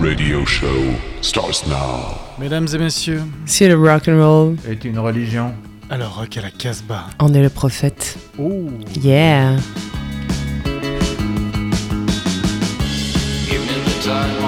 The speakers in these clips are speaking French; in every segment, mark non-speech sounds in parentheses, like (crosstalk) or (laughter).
radio show starts now. Mesdames et messieurs, Si le rock and roll est une religion. alors rock à la Casbah. en est le prophète. Oh, Yeah. Give me the time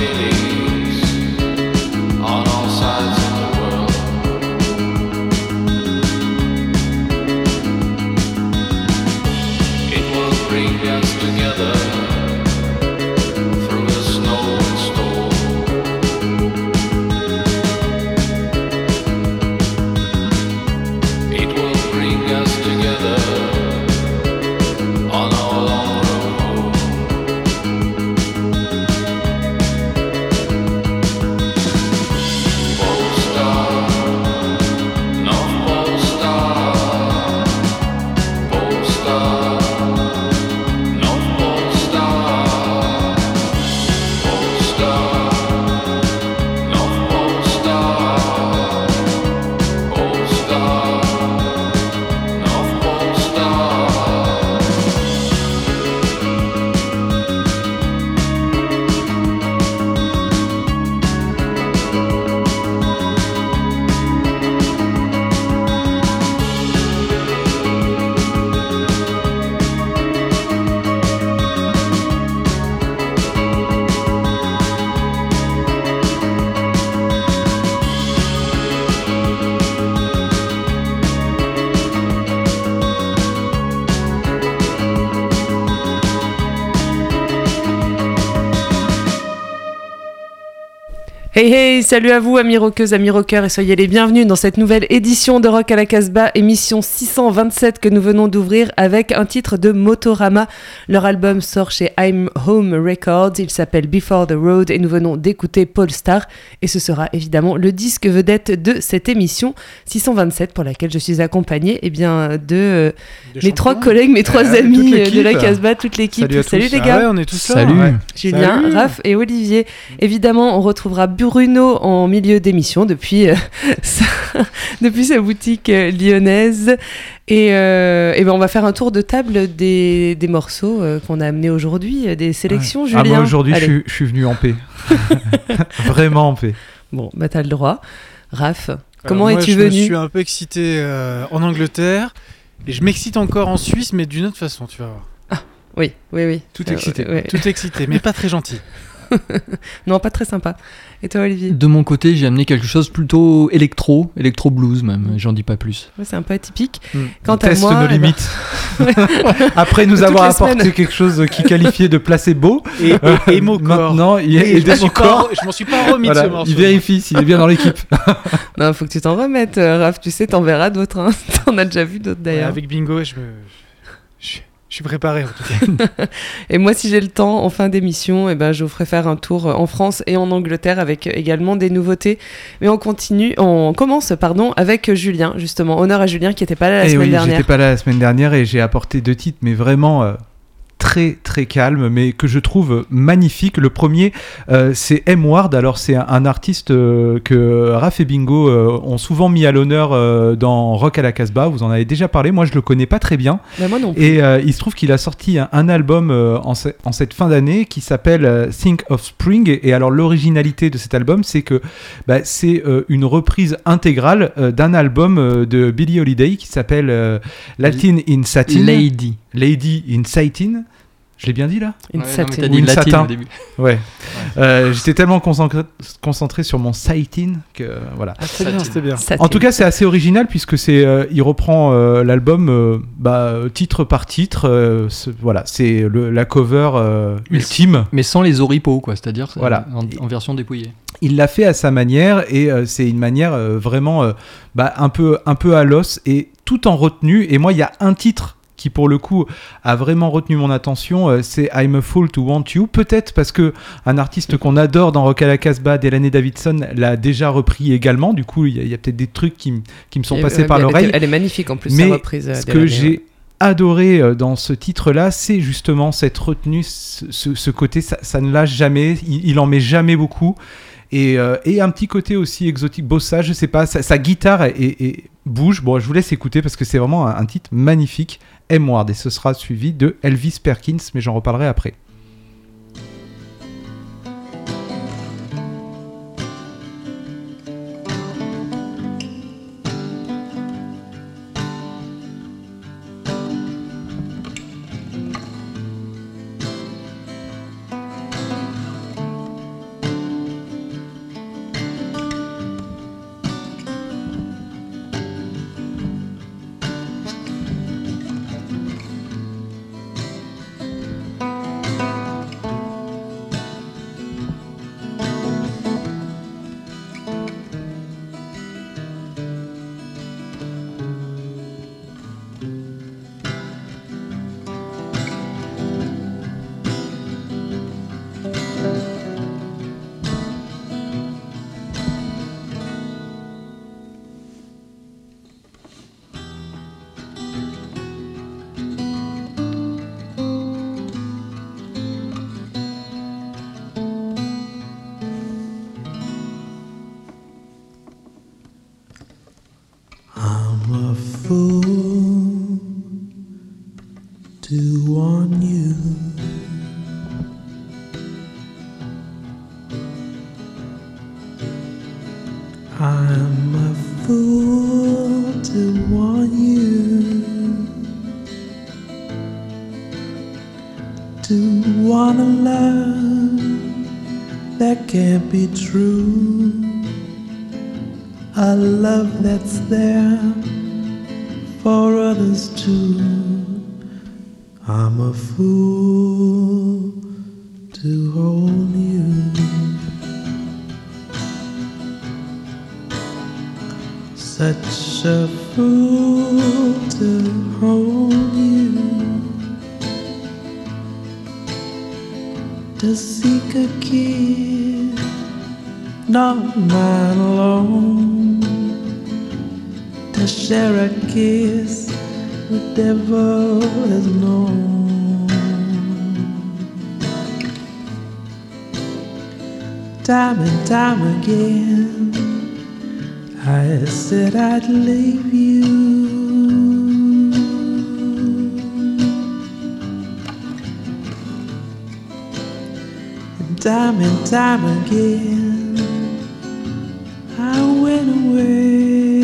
of Hey hey, salut à vous amis rockeuses, amis rockeurs et soyez les bienvenus dans cette nouvelle édition de Rock à la Casbah, émission 627 que nous venons d'ouvrir avec un titre de Motorama. Leur album sort chez I'm Home Records, il s'appelle Before the Road et nous venons d'écouter Paul Star et ce sera évidemment le disque vedette de cette émission 627 pour laquelle je suis accompagnée eh bien, de euh, mes trois collègues, mes trois toute amis de la Casbah, toute l'équipe. Salut les Ah gars. ouais, on est tous là. Salut. ouais. Julien, Salut. Raph et Olivier. Évidemment, on retrouvera Bruno en milieu d'émission depuis, euh, (laughs) sa, depuis sa boutique euh, lyonnaise. Et, euh, et ben on va faire un tour de table des, des morceaux euh, qu'on a amenés aujourd'hui, des sélections, Ouais. Julien. Ah, moi aujourd'hui, je, je suis venu en paix. (laughs) Vraiment en paix. Bon, bah t'as le droit. Raph, comment es-tu je venu? suis un peu excité euh, en Angleterre et je m'excite encore en Suisse, mais d'une autre façon, tu vas voir. Oui, oui, oui. Tout Euh, excité. ouais. Tout excité, mais pas très gentil. (laughs) Non, pas très sympa. Et toi, Olivier De mon côté, j'ai amené quelque chose plutôt électro, électro blues même, j'en dis pas plus. Ouais, C'est un peu atypique. Hmm. Quant On à teste moi, nos eh ben, limites. (laughs) (laughs) Après nous avoir apporté semaines. quelque chose qui qualifiait de placebo, Et, et, et mon corps. maintenant il je de m'en son suis pas- corps. Je m'en suis pas remis de Voilà, ce morceau. il vérifie s'il est bien dans l'équipe. (laughs) Non, faut que tu t'en remettes, euh, Raph. Tu sais, t'en verras d'autres. hein. T'en as déjà vu d'autres Ouais, d'ailleurs. avec Bingo, je, me... je, suis préparé en tout cas. (laughs) Et moi, si j'ai le temps, en fin d'émission, eh ben, je vous ferai faire un tour en France et en Angleterre avec également des nouveautés. Mais on continue, on commence, pardon, avec Julien, justement. Honneur à Julien qui n'était pas là la Et semaine Eh oui, dernière. j'étais pas là la semaine dernière et j'ai apporté deux titres, mais vraiment euh, très très calmes, mais que je trouve magnifiques. Le premier, euh, c'est M Ward. Alors c'est un, un artiste euh, que Raph et Bingo euh, ont souvent mis à l'honneur euh, dans Rock à la Casbah. Vous en avez déjà parlé. Moi, je le connais pas très bien. Bah, moi non plus. Et euh, il se trouve qu'il a sorti un, un album euh, en, ce- en cette fin d'année qui s'appelle euh, Think of Spring. Et, et alors l'originalité de cet album, c'est que bah, c'est euh, une reprise intégrale euh, d'un album euh, de Billie Holiday qui s'appelle euh, Latin in Satin. Lady. Lady in Satin. Je l'ai bien dit là? Une Ouais, satin. Ou dit une latine satin. au début. Ouais. Euh, J'étais tellement concentré, concentré sur mon Satin que voilà. Ah, c'était bien, c'était bien. Satin. En tout cas, c'est assez original puisque c'est, euh, il reprend euh, l'album euh, bah, titre par titre. euh, voilà, c'est la cover euh, Mais ultime. Mais sans les oripeaux, quoi. C'est-à-dire Voilà. en, en version dépouillée. Il l'a fait à sa manière et euh, c'est une manière euh, vraiment euh, bah, un peu un peu à l'os et tout en retenue. Et moi, il y a un titre qui pour le coup a vraiment retenu mon attention, euh, c'est I'm a Fool to Want You. Peut-être parce que un artiste qu'on adore dans Rock à la Casbah, Delaney Davidson, l'a déjà repris également. Du coup, il y a, peut-être des trucs qui, qui me sont Et, passés euh, par l'oreille. Elle est magnifique en plus, Mais sa reprise. euh, Ce que j'ai adoré dans ce titre-là, c'est justement cette retenue, ce, ce- ce côté, ça, ça ne lâche jamais, il, il en met jamais beaucoup. Et, euh, et un petit côté aussi exotique, bossa, je sais pas, sa, guitare est- bouge. Bon, je vous laisse écouter parce que c'est vraiment un, un titre magnifique, M. Ward, et ce sera suivi de Elvis Perkins, mais j'en reparlerai après. Time and time again, I said I'd leave you. And time and time again, I went away.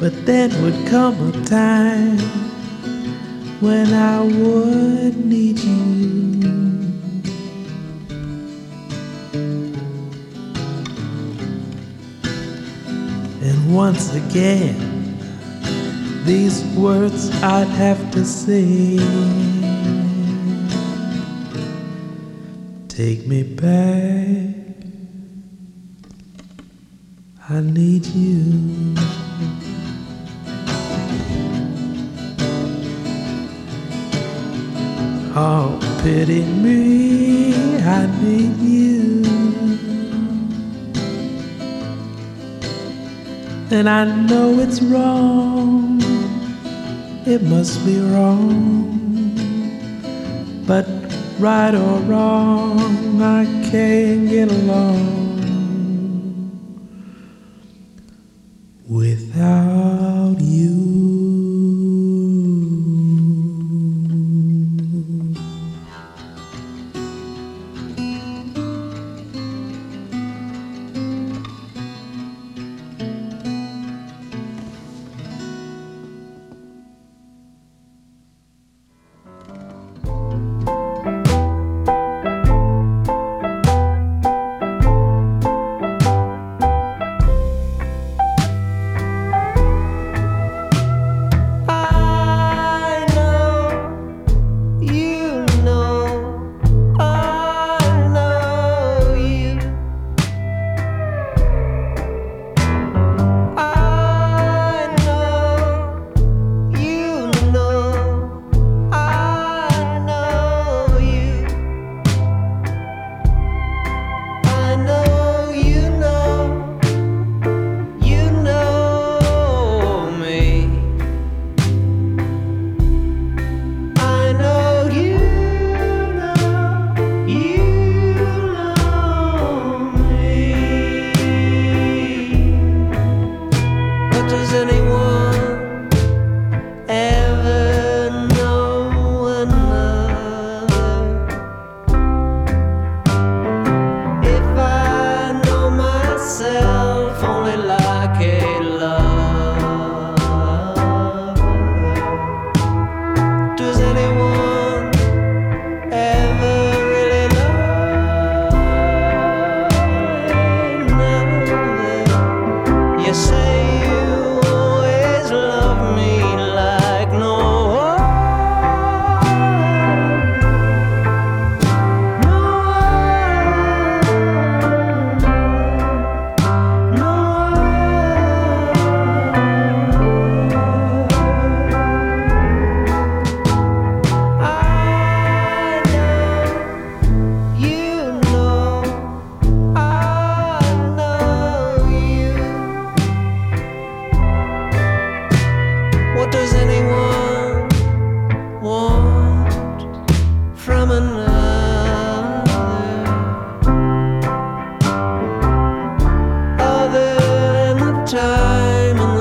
But then would come a time when I would need you. And once again, these words I'd have to say. Take me back. I need you. Oh, pity me, I need you. And I know it's wrong, it must be wrong. But right or wrong, I can't get along.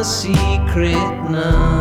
secret now.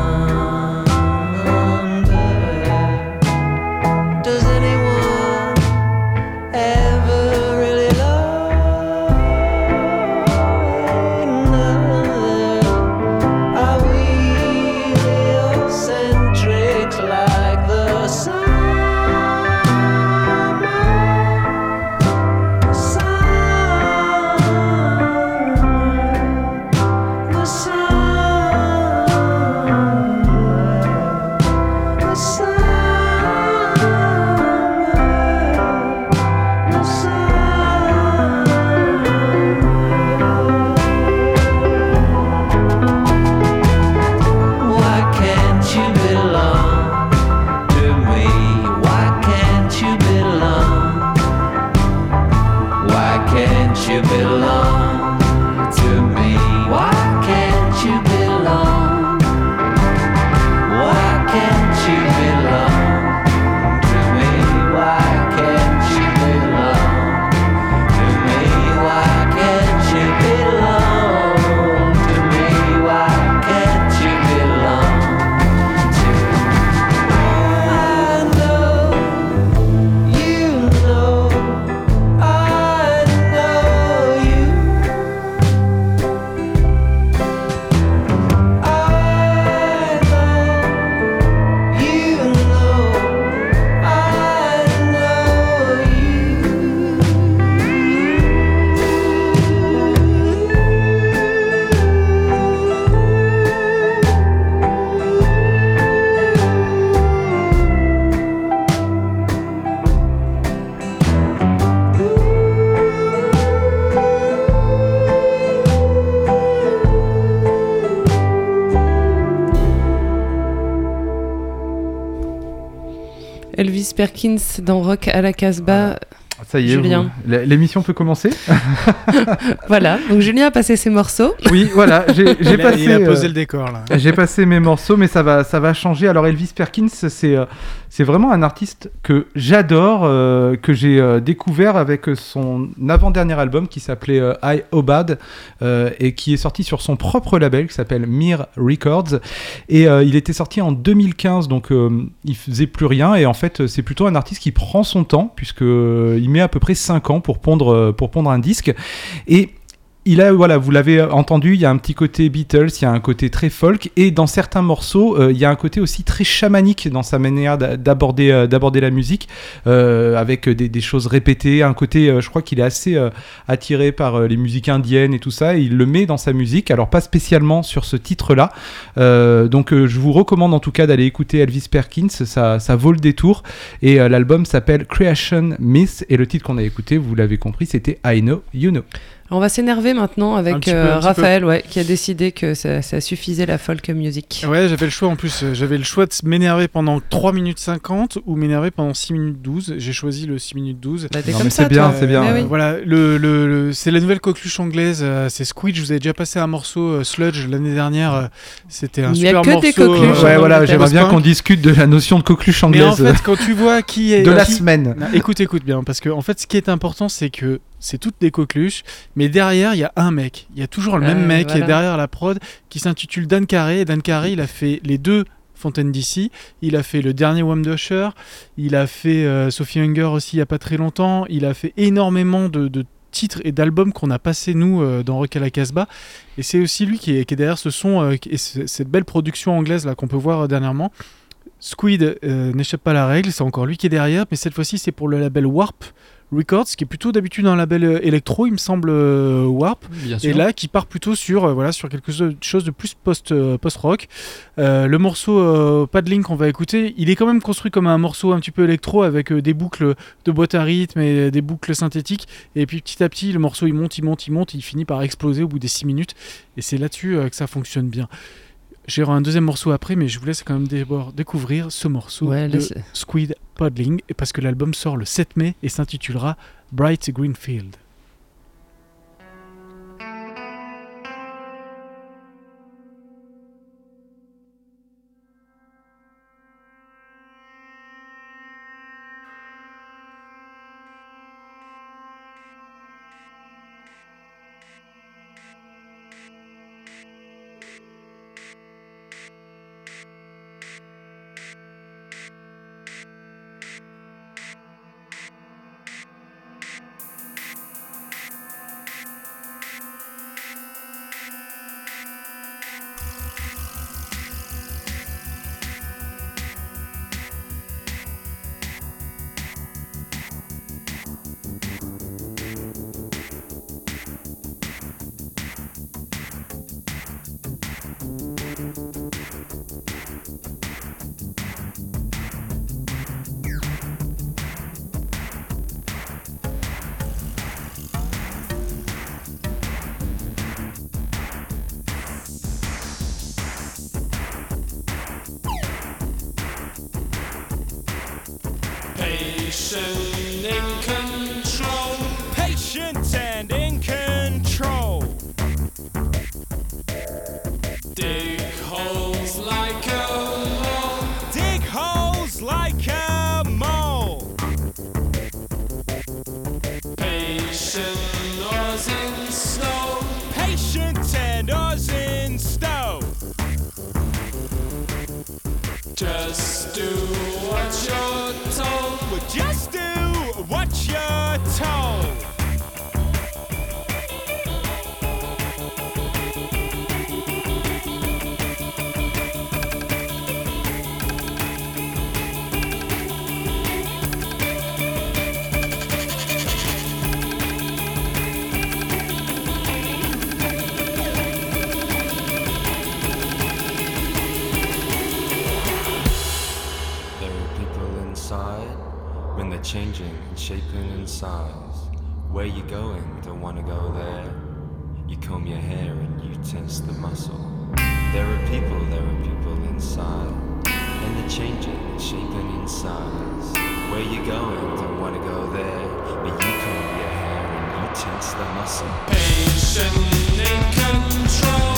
Perkins dans Rock à la Casbah, ça y est, Julien. vous- l'émission peut commencer (laughs) Voilà, donc Julien a passé ses morceaux. Oui, voilà, j'ai j'ai Il a, passé. il a posé euh, le décor là. J'ai passé mes morceaux, mais ça va, ça va changer. Alors Elvis Perkins, c'est euh, c'est vraiment un artiste que j'adore, euh, que j'ai euh, découvert avec son avant-dernier album qui s'appelait euh, I Obad euh, et qui est sorti sur son propre label qui s'appelle Mir Records. Et euh, il était sorti en 2015, donc euh, il faisait plus rien. Et en fait, c'est plutôt un artiste qui prend son temps puisque il met à peu près 5 ans pour pondre, euh, pour pondre un disque. Et il a, voilà, vous l'avez entendu, il y a un petit côté Beatles, il y a un côté très folk, et dans certains morceaux, euh, il y a un côté aussi très chamanique dans sa manière euh, d'aborder la musique, euh, avec des, choses répétées, un côté, je crois qu'il est assez attiré par les musiques indiennes et tout ça, et il le met dans sa musique, alors pas spécialement sur ce titre-là, donc je vous recommande en tout cas d'aller écouter Elvis Perkins, ça, ça vaut le détour, et l'album s'appelle Creation Myth, et le titre qu'on a écouté, vous l'avez compris, c'était I Know, You Know. On va s'énerver maintenant avec peu, euh, Raphaël, ouais, qui a décidé que ça, ça suffisait la folk music. Ouais, j'avais le choix en plus. euh, J'avais le choix de m'énerver pendant 3 minutes 50 ou m'énerver pendant 6 minutes 12. J'ai choisi le 6 minutes 12. Bah, mais c'est bien, c'est bien. Mais Euh, oui. Voilà, le, le- le- c'est la nouvelle coqueluche anglaise, euh, c'est Squid. Je vous avais déjà passé un morceau euh, Sludge l'année dernière. C'était un Il n'y a super que morceau. des coqueluches, euh, ouais, voilà, j'aimerais bien qu'on discute de la notion de coqueluche Mais anglaise en fait, quand tu vois qui est de la qui- semaine. Non, écoute, écoute bien, parce que en fait, ce qui est important, c'est que c'est toutes des coqueluches, mais derrière, il y a un mec. Il y a toujours le Euh, même mec qui est derrière la prod, qui s'intitule Dan Carré. Et Dan Carré, il a fait les deux Fontaine d'ici. Il a fait le dernier Wham d'Usher. Il a fait euh, Sophie Hunger aussi il y a pas très longtemps. Il a fait énormément de, de titres et d'albums qu'on a passé nous euh, dans Rock à la Casbah. Et c'est aussi lui qui est, qui est derrière ce son euh, et ce- cette belle production anglaise là qu'on peut voir euh, dernièrement. Squid euh, n'échappe pas à la règle, c'est encore lui qui est derrière, mais cette fois-ci c'est pour le label Warp Records, qui est plutôt d'habitude un label euh, électro, il me semble euh, Warp, Bien sûr. et là qui part plutôt sur euh, voilà sur quelque chose- de plus post euh, post rock. le morceau Paddling qu'on va écouter, il est quand même construit comme un morceau un petit peu électro avec des boucles de boîte à rythme et des boucles synthétiques. Et puis petit à petit le morceau il monte, il monte, il monte, il finit par exploser au bout des 6 minutes. Et c'est là-dessus que ça fonctionne bien. J'irai un deuxième morceau après, mais je vous laisse quand même découvrir ce morceau Ouais, de Squid Paddling, et parce que l'album sort le 7 mai et s'intitulera Bright Greenfield. And you tense the muscle. Patient in control.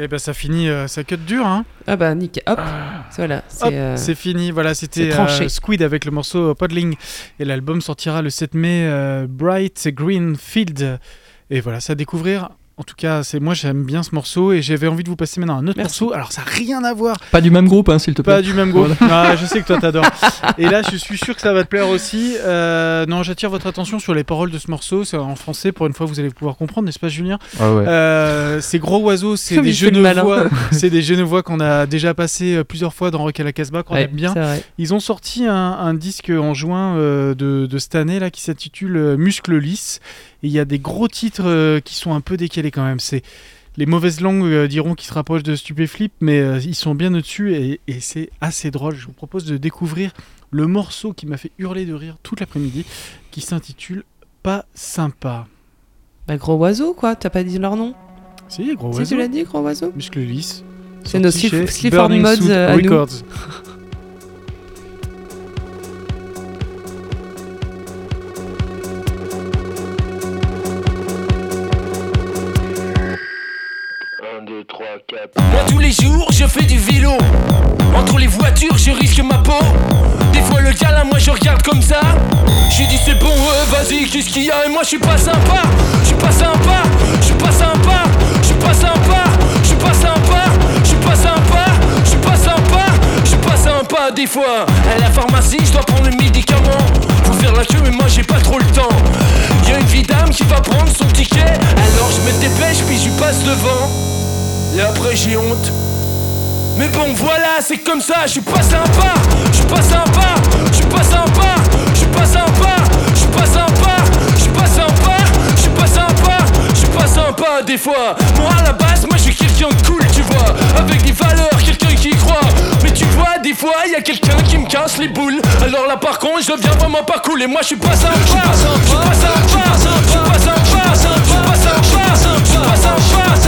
Et ben ça finit, euh, ça cut dur, hein. Ah bah nickel, hop, voilà, Hop, c'est euh, c'est fini. Voilà, c'était euh, Squid avec le morceau euh, Podling. Et l'album sortira le 7 mai. Bright Green Field. Et voilà, ça à découvrir. En tout cas, c'est moi j'aime bien ce morceau et j'avais envie de vous passer maintenant un autre Merci. morceau. Alors ça n'a rien à voir, Pas du même groupe, hein, s'il te plaît. pas du même groupe. Ah, je sais que toi t'adores. Et là, je suis sûr que ça va te plaire aussi. Euh, non, j'attire votre attention sur les paroles de ce morceau. C'est en français. Pour une fois, vous allez pouvoir comprendre, n'est-ce pas, Julien? Ah ouais. Euh, ces gros oiseaux, c'est des genevois. (laughs) c'est des genevois qu'on a déjà passé euh, plusieurs fois dans Rock à la Casbah, qu'on ouais, aime bien. c'est. Ils ont sorti un, un disque en juin euh, de, de cette année là qui s'intitule Muscle lisse. Et il y a des gros titres euh, qui sont un peu décalés quand même. C'est les mauvaises langues euh, diront qu'ils se rapprochent de Stupéflip, mais euh, ils sont bien au-dessus et, et c'est assez drôle. Je vous propose de découvrir le morceau qui m'a fait hurler de rire toute l'après-midi, qui s'intitule Pas sympa. Bah, gros oiseau, quoi. T'as pas dit leur nom? Si, gros Si oiseau. tu l'as dit, gros oiseau? Muscle lisse. C'est nos Burning Mods, Suit euh, à nous. (laughs) Moi tous les jours je fais du vélo. Entre les voitures je risque ma peau. Des fois le là moi je regarde comme ça. J'ai dit c'est bon euh, vas-y qu'est-ce qu'il y a? Et moi je suis pas sympa. Je suis pas sympa. Je suis pas sympa. Je suis pas sympa. Je suis pas sympa. Je suis pas sympa. Je suis pas sympa. Je suis pas sympa des fois. À la pharmacie je dois prendre le médicament Faut faire la queue mais moi j'ai pas trop le temps. Y'a une vie d'âme qui va prendre son ticket. Alors je me dépêche puis je passe devant Et après j'ai honte mais bon voilà c'est comme ça, je suis pas sympa, je suis pas sympa, je suis pas sympa, je suis pas sympa, je suis pas sympa, je suis pas sympa, je suis pas sympa, je suis pas sympa des fois. Moi à la base moi je suis quelqu'un de cool tu vois, avec des valeurs, quelqu'un qui croit. Mais tu vois des fois y a quelqu'un qui me casse les boules. Alors là par contre je deviens vraiment pas cool et moi je suis pas sympa, je suis pas sympa, je suis pas sympa, je suis pas sympa, je suis pas sympa, je suis pas sympa,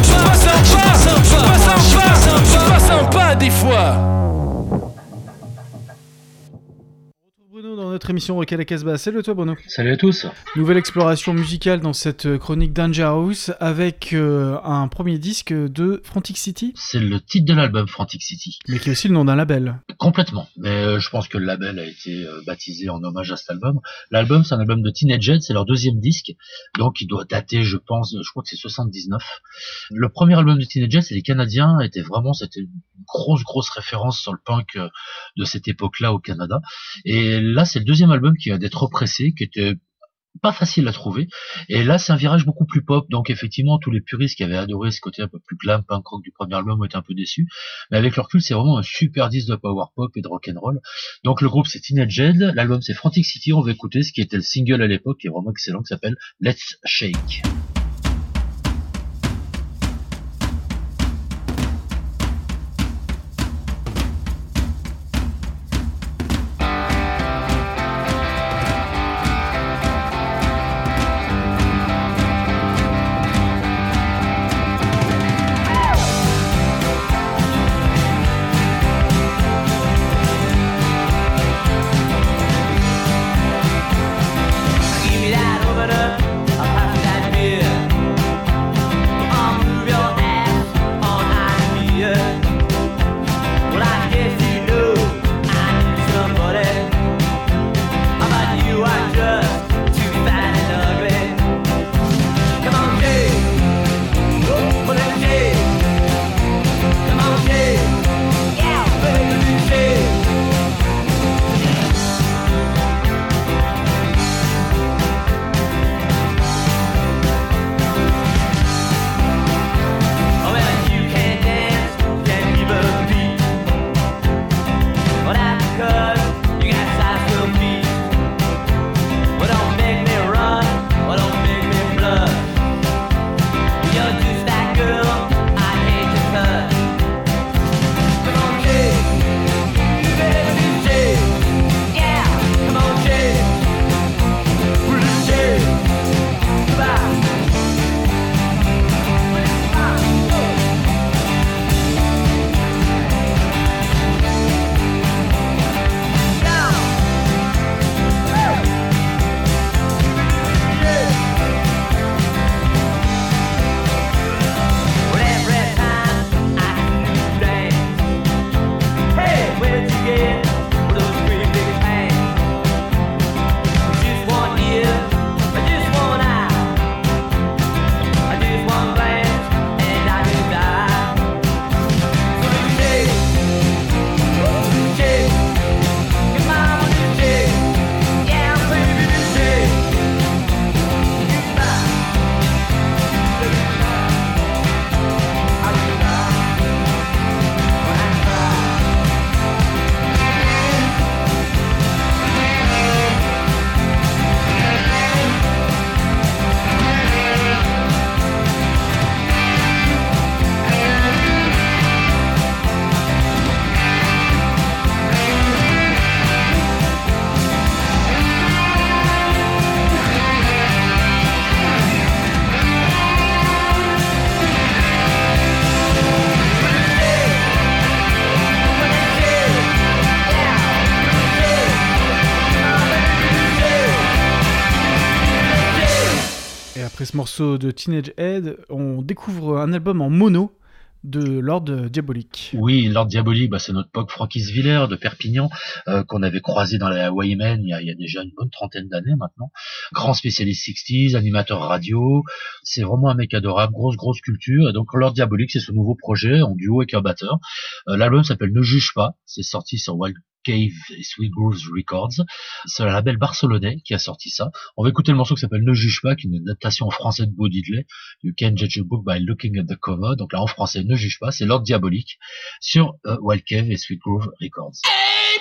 Émission Rock à la Casbah. Salut toi Bruno. Salut à tous. Nouvelle exploration musicale dans cette euh, chronique Danger House avec euh, un premier disque de Frantic City, C'est le titre de l'album Frantic City. mais qui est aussi le nom d'un label. Complètement. Mais euh, je pense que le label a été euh, baptisé en hommage à cet album. L'album, c'est un album de Teenage Head, c'est leur deuxième disque. Donc il doit dater, je pense, je crois que c'est 79. Le premier album de Teenage Head, c'est les Canadiens, était vraiment, c'était une grosse, grosse référence sur le punk de cette époque-là au Canada. Et là, c'est le deuxième album qui vient d'être repressé, qui était pas facile à trouver. Et là, c'est un virage beaucoup plus pop. Donc, effectivement, tous les puristes qui avaient adoré ce côté un peu plus glam, punk rock du premier album ont été un peu déçus. Mais avec leur recul, c'est vraiment un super disque de power pop et de rock and roll. Donc, le groupe, c'est Teenage. L'album, c'est Frantic City. On va écouter ce qui était le single à l'époque, qui est vraiment excellent, qui s'appelle Let's Shake. De Teenage Head, on découvre un album en mono de Lord Diabolique. Oui, Lord Diabolique, bah, c'est notre pote Franquisviller de Perpignan, euh, qu'on avait croisé dans la Wayman il y a, il y a déjà une bonne trentaine d'années maintenant. Grand spécialiste 60s, animateur radio. C'est vraiment un mec adorable, grosse, grosse culture. Et donc, Lord Diabolique, c'est ce nouveau projet en duo avec un batteur. Euh, L'album s'appelle Ne juge pas. C'est sorti sur Wild Cave et Sweet Grooves Records. C'est le label barcelonais qui a sorti ça. On va écouter le morceau qui s'appelle Ne juge pas, qui est une adaptation en français de Bo Diddley. You can judge a book by looking at the cover. Donc là, en français, Ne juge pas, c'est Lord Diabolique sur euh, Wild Cave et Sweet Groove Records. Hey!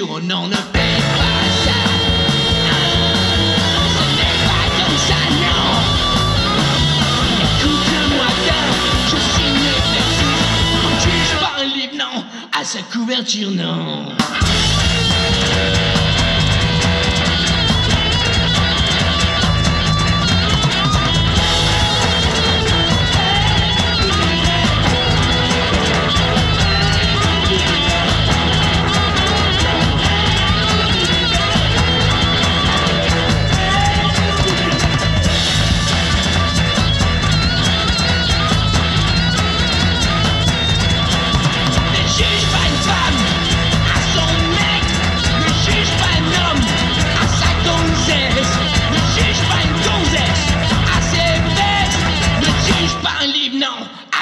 Oh non, ne fais pas ça. Ah, ce n'est pas comme ça, non. Écoute-moi bien, je signe perfide. On ne juge pas un livre, non, à sa couverture, non.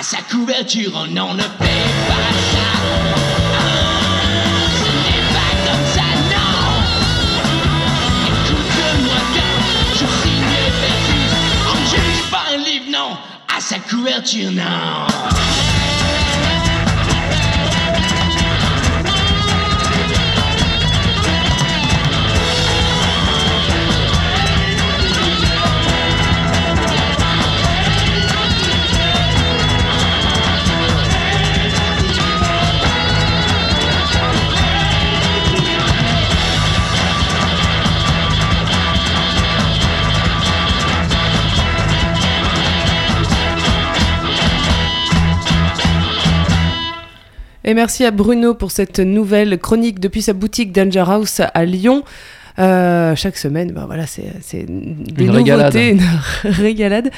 À sa couverture. Oh non, ne fais pas ça. Ce n'est pas comme ça, non. Écoute-moi bien, je signe perfide. On ne juge pas un livre, non, à sa couverture, non. Et merci à Bruno pour cette nouvelle chronique depuis sa boutique Danger House à Lyon. Euh, chaque semaine, bah voilà, c'est des Une nouveautés, régalade. une (laughs) régalade.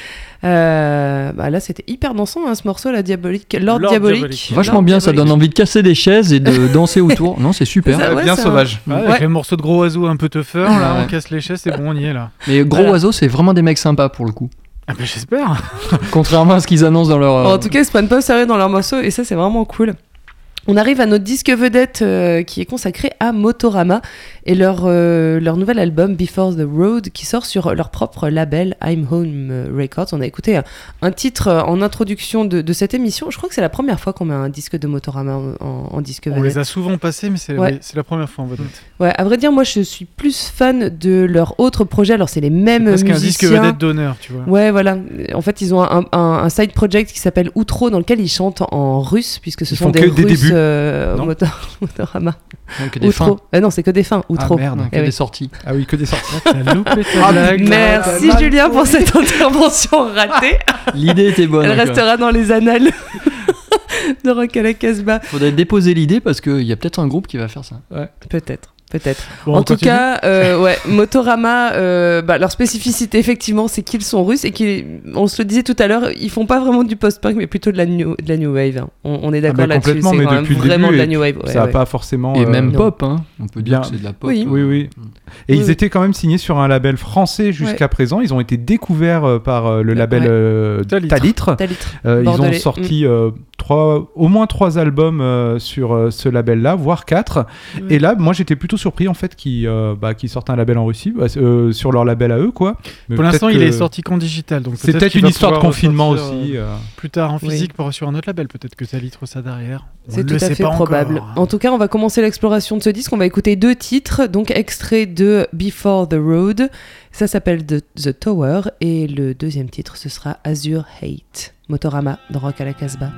Euh, bah là, c'était hyper dansant, hein, ce morceau, la diabolique, Lord, Lord diabolique. Diabolique. Vachement Lord bien, ça donne envie de casser des chaises et de (laughs) danser autour. Non, c'est super. Ça, ouais, bien sauvage. Ouais, Ouais. Avec les morceaux de gros oiseaux un peu tougher, là, on casse les chaises, c'est bon, on y est là. Mais Gros Voilà. Oiseau, c'est vraiment des mecs sympas pour le coup. Ah bah j'espère. Contrairement à ce qu'ils annoncent dans leur. euh, En tout cas, ils se prennent pas au sérieux dans leurs morceaux et ça, c'est vraiment cool. On arrive à notre disque vedette euh, qui est consacré à Motorama et leur, euh, leur nouvel album Before the Road qui sort sur leur propre label I'm Home Records. On a écouté un, un titre euh, en introduction de, de cette émission. Je crois que c'est la première fois qu'on met un disque de Motorama en, en- en disque On vedette. les a souvent passés, mais c'est Ouais. la première fois en vedette. Ouais, à vrai dire, moi je suis plus fan de leur autre projet. Alors c'est les mêmes Parce qu'un disque musiciens. vedette d'honneur, tu vois. Ouais, voilà. En fait, ils ont un, un- un side project qui s'appelle Outro, dans lequel ils chantent en russe, puisque ce Ils sont font des que des Russes débuts. Euh, Non motor- (laughs) Motorama. donc que des Outro. fins. Ah non, c'est que des fins. Outro. merde. Donc, Eh que oui. des sorties. Ah oui, que des sorties. (laughs) Ah, blague. Merci Julien pour cette intervention ratée. (laughs) L'idée était bonne. Elle restera dans les annales de Rock à la Casbah. Faudrait déposer l'idée parce qu'il y a peut-être un groupe qui va faire ça. Peut-être. Peut-être. Bon, en on tout continue cas, euh, (laughs) ouais, Motorama, euh, bah, leur spécificité effectivement, c'est qu'ils sont russes et qu'on se le disait tout à l'heure, ils font pas vraiment du post-punk, mais plutôt de la new, de la new wave. hein. On, on est Ah, d'accord là-dessus. complètement, C'est mais quand même depuis le vraiment début, de la et new wave. ouais, ça n'a ouais. pas forcément. Et euh, même non. pop, hein. On peut dire Bien. que c'est de la pop. Oui. hein. Oui, oui. Et Oui, ils oui. étaient quand même signés sur un label français jusqu'à présent. Ils ont été découverts par le label Ouais. euh, Talitre. Talitre. Euh, ils ont sorti euh, trois, au moins trois albums euh, sur euh, ce label-là, voire quatre. Et là, moi, j'étais plutôt surpris en fait qu'ils euh, bah, sortent un label en Russie, bah, euh, sur leur label à eux, quoi. Mais Pour l'instant, il est sorti qu'en digital. donc C'est peut-être une histoire de confinement aussi. euh. Plus tard en Oui. physique pour sur un autre label, peut-être que ça litre ça derrière. C'est ne tout le à sait fait probable. encore. En tout cas, on va commencer l'exploration de ce disque. On va écouter deux titres, donc extrait de Before the Road. Ça s'appelle The, The Tower et le deuxième titre ce sera Azure Hate. Motorama dans Rock à la Casbah.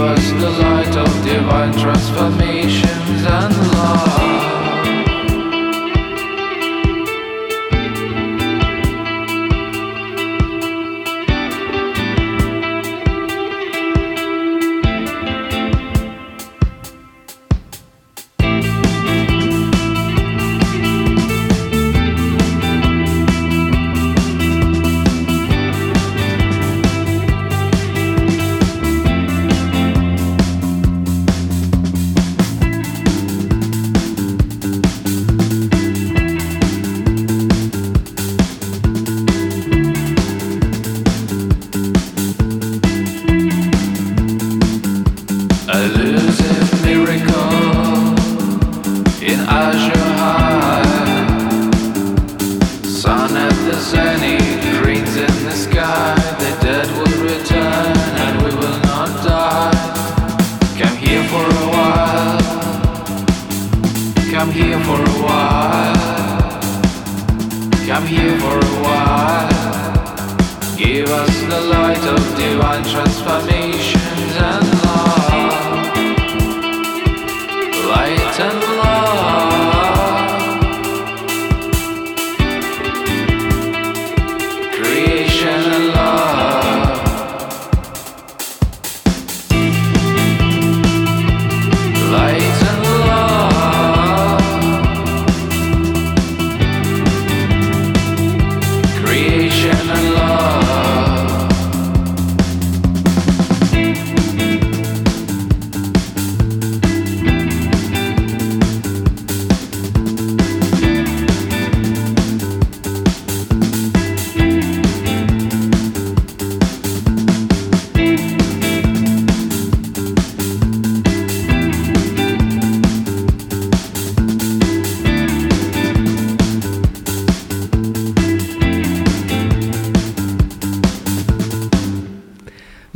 Us the light of divine transformations and love.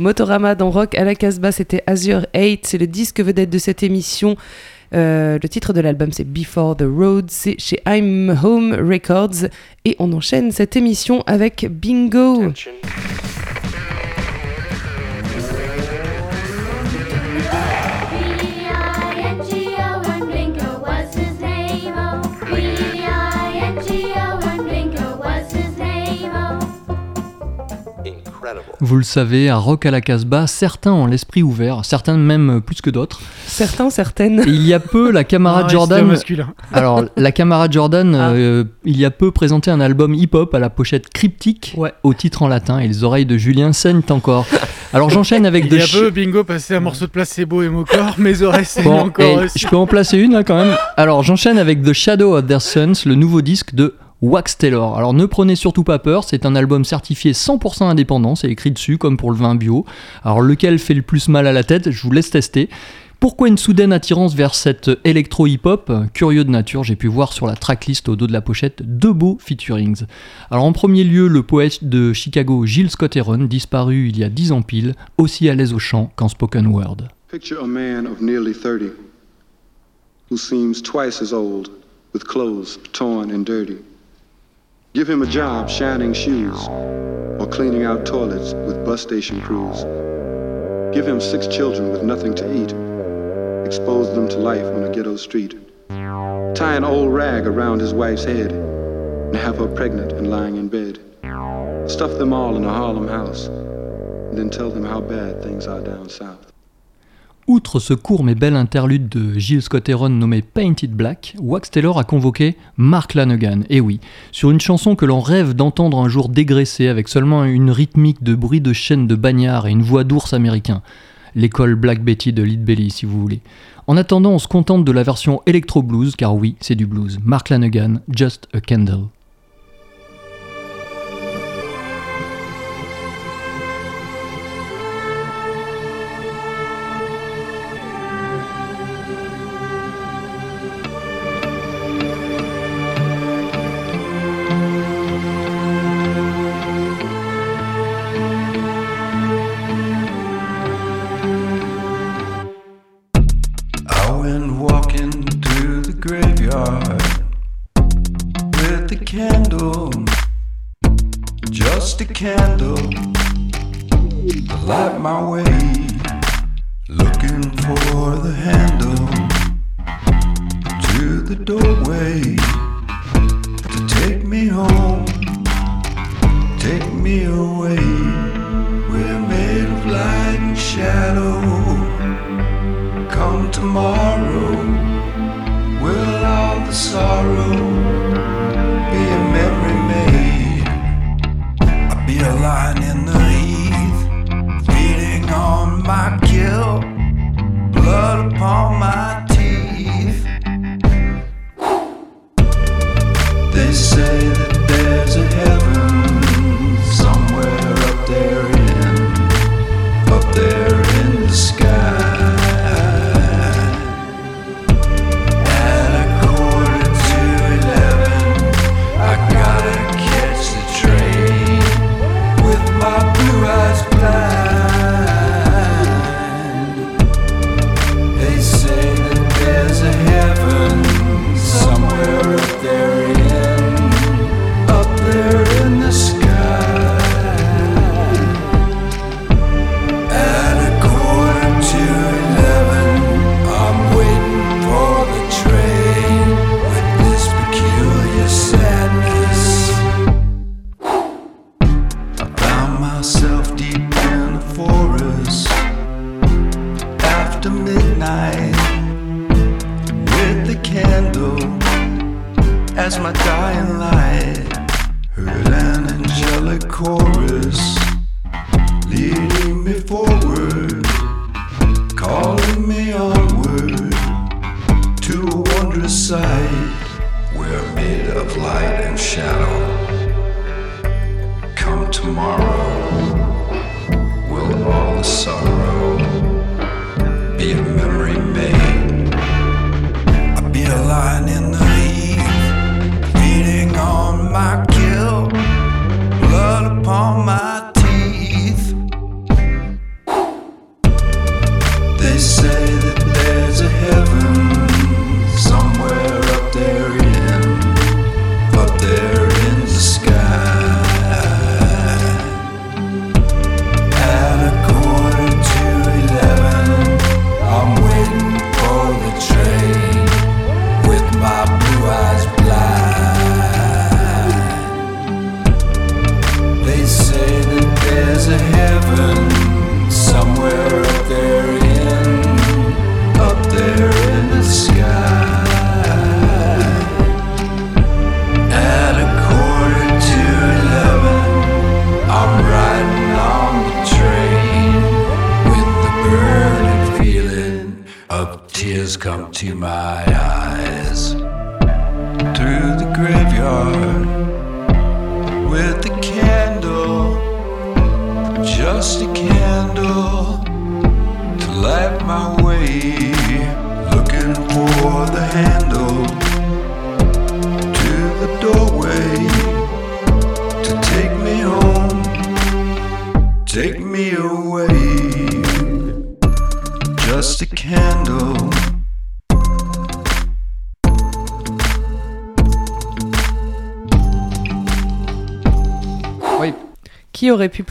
Motorama dans Rock à la Casbah, c'était Azure 8, c'est le disque vedette de cette émission. Euh, le titre de l'album c'est Before the Road, c'est chez I'm Home Records et on enchaîne cette émission avec Bingo. B-I-N-G-O Vous le savez, à Rock à la Casbah, certains ont l'esprit ouvert, certains même plus que d'autres. Certains, certaines. Et il y a peu, la (laughs) camarade reste Jordan. masculin. (laughs) Alors, la camarade Jordan, euh, il y a peu présenté un album hip-hop à la pochette cryptique, au titre en latin, et les oreilles de Julien saignent encore. (laughs) Alors, j'enchaîne avec Il de y a peu, bingo, passer un morceau de placebo et mon corps, mes oreilles saignent Bon, encore aussi. je peux en placer une là quand même. Alors j'enchaîne avec The Shadow of Their Sons, le nouveau disque de Wax Taylor. Alors ne prenez surtout pas peur, c'est un album certifié 100% indépendant, c'est écrit dessus comme pour le vin bio. Alors lequel fait le plus mal à la tête, je vous laisse tester. Pourquoi une soudaine attirance vers cette électro-hip-hop Curieux de nature, j'ai pu voir sur la tracklist au dos de la pochette deux beaux featurings. Alors en premier lieu, le poète de Chicago Gilles Scott Heron, disparu il y a 10 ans pile, aussi à l'aise au chant qu'en spoken word. Picture a man of nearly 30 who seems twice as old with clothes torn and dirty. Give him a job shining shoes or cleaning out toilets with bus station crews. Give him six children with nothing to eat. Expose them to life on a ghetto street. Tie an old rag around his wife's head and have her pregnant and lying in bed. Stuff them all in a Harlem house and then tell them how bad things are down south. Outre ce court mais bel interlude de Gilles Scott Heron nommé Painted Black, Wax Taylor a convoqué Mark Lanegan, et oui, sur une chanson que l'on rêve d'entendre un jour dégraissée avec seulement une rythmique de bruit de chaîne de bagnard et une voix d'ours américain. L'école Black Betty de Lead Belly si vous voulez. En attendant, on se contente de la version Electro Blues, car oui, c'est du blues. Mark Lanegan, Just a Candle.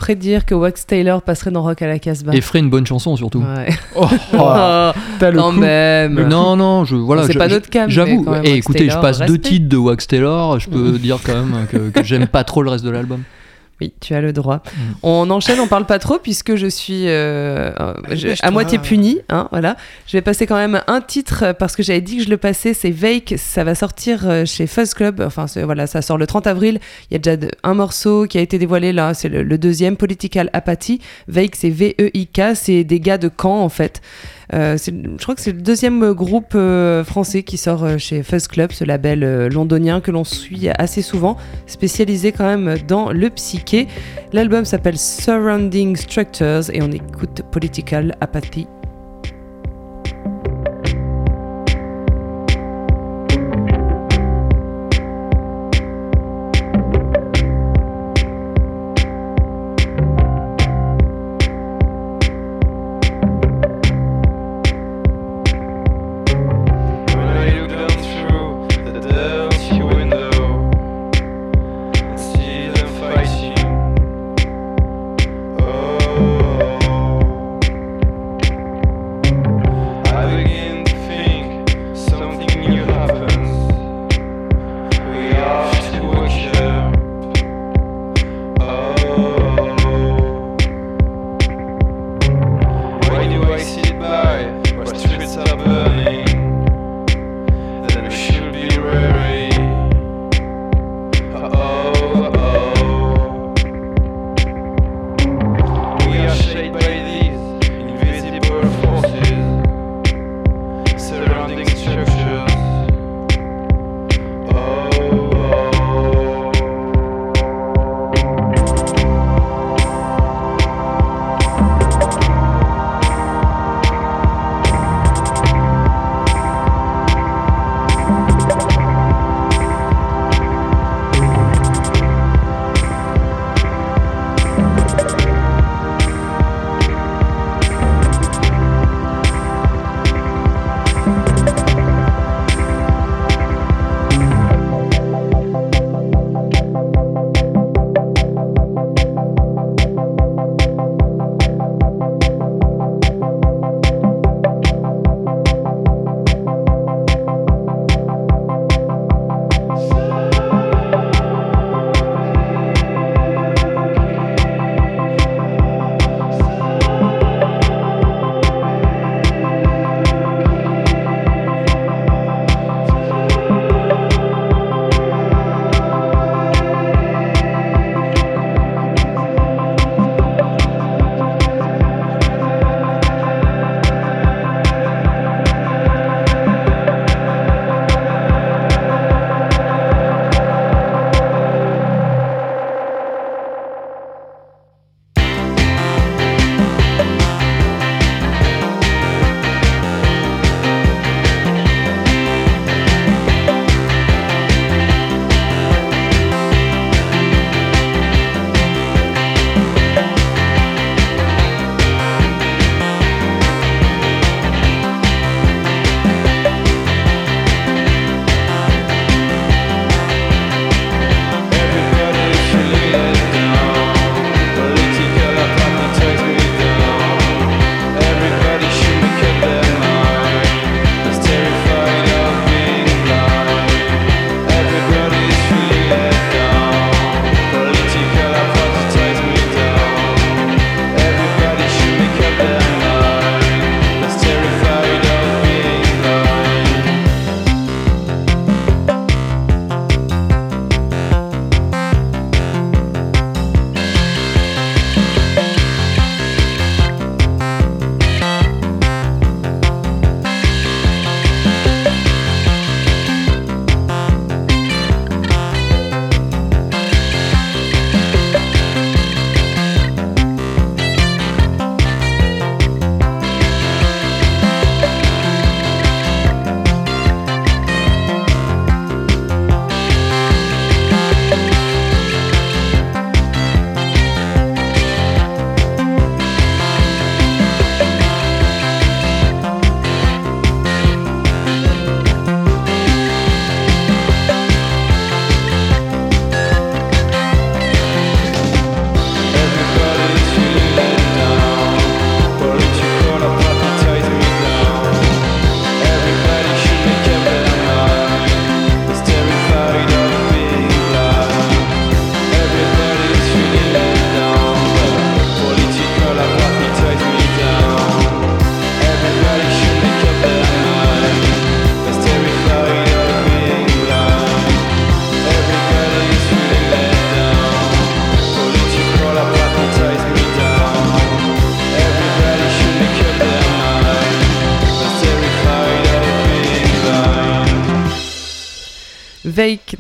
Prédire que Wax Taylor passerait dans Rock à la Casbah Et ferait une bonne chanson surtout. Ouais. Oh, (laughs) t'as le Quand coup. même. Non, non, je voilà. C'est pas notre cam, J'avoue. Et Wax écoutez, je passe deux titres de Wax Taylor. Je peux (laughs) dire quand même que, que j'aime pas trop le reste de l'album. Oui, tu as le droit. Mm. On enchaîne, on parle pas trop puisque je suis euh, je- Dépêche-toi. à moitié punie. Hein, voilà. Je vais passer quand même un titre parce que j'avais dit que je le passais. C'est Vake. Ça va sortir euh, chez Fuzz Club. Enfin, voilà, ça sort le 30 avril. Il y a déjà de- un morceau qui a été dévoilé là. C'est le, le deuxième, Political Apathy. Vake, c'est V-E-I-K. C'est des gars de Caen en fait. Euh, je crois que c'est le deuxième groupe euh, français qui sort euh, chez Fuzz Club, ce label euh, londonien que l'on suit assez souvent, spécialisé quand même dans le psyché. L'album s'appelle Surrounding Structures et on écoute Political Apathy.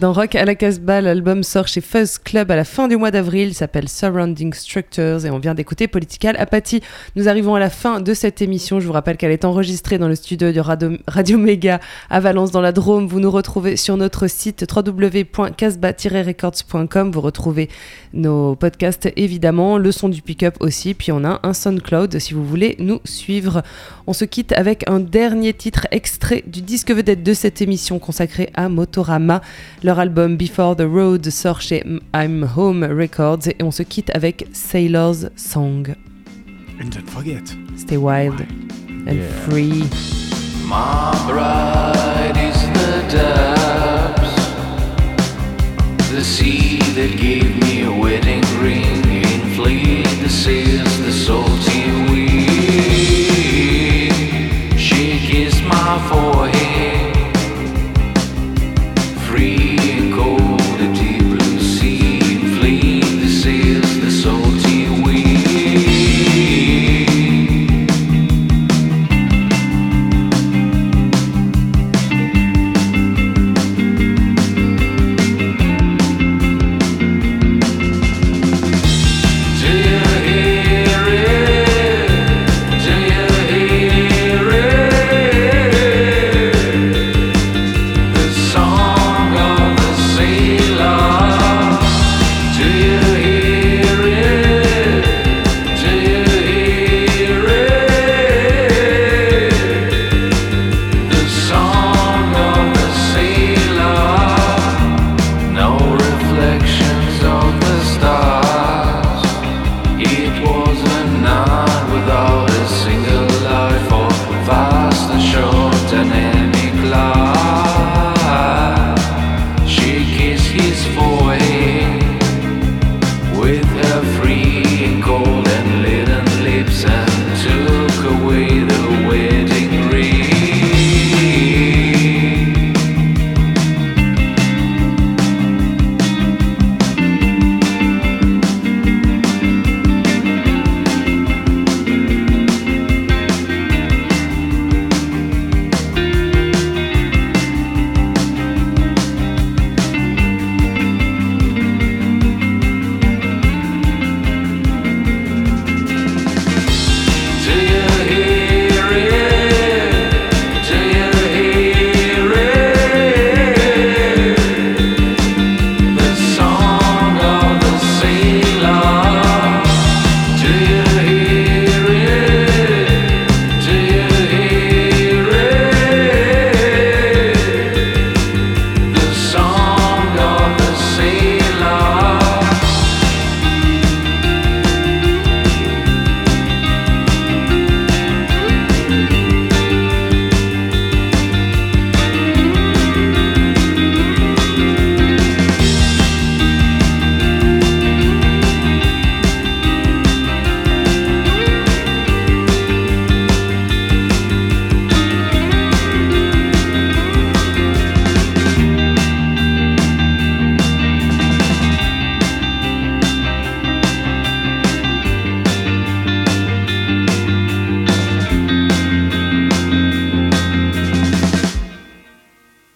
Dans Rock à la Casbah. L'album sort chez Fuzz Club à la fin du mois d'avril. Il s'appelle Surrounding Structures et on vient d'écouter Political Apathy. Nous arrivons à la fin de cette émission. Je vous rappelle qu'elle est enregistrée dans le studio de Radio, Radio Méga à Valence dans la Drôme. Vous nous retrouvez sur notre site www.casbah-records.com. Vous retrouvez nos podcasts évidemment, le son du pick-up aussi. Puis on a un SoundCloud si vous voulez nous suivre. On se quitte avec un dernier titre extrait du disque vedette de cette émission consacrée à Motorama. Album Before the Road sort chez I'm Home Records et on se quitte avec Sailor's Song. And don't forget. Stay wild and Yeah. free. My bride is the depths, the sea that gave me a wedding ring. In fleet, the sails, the salty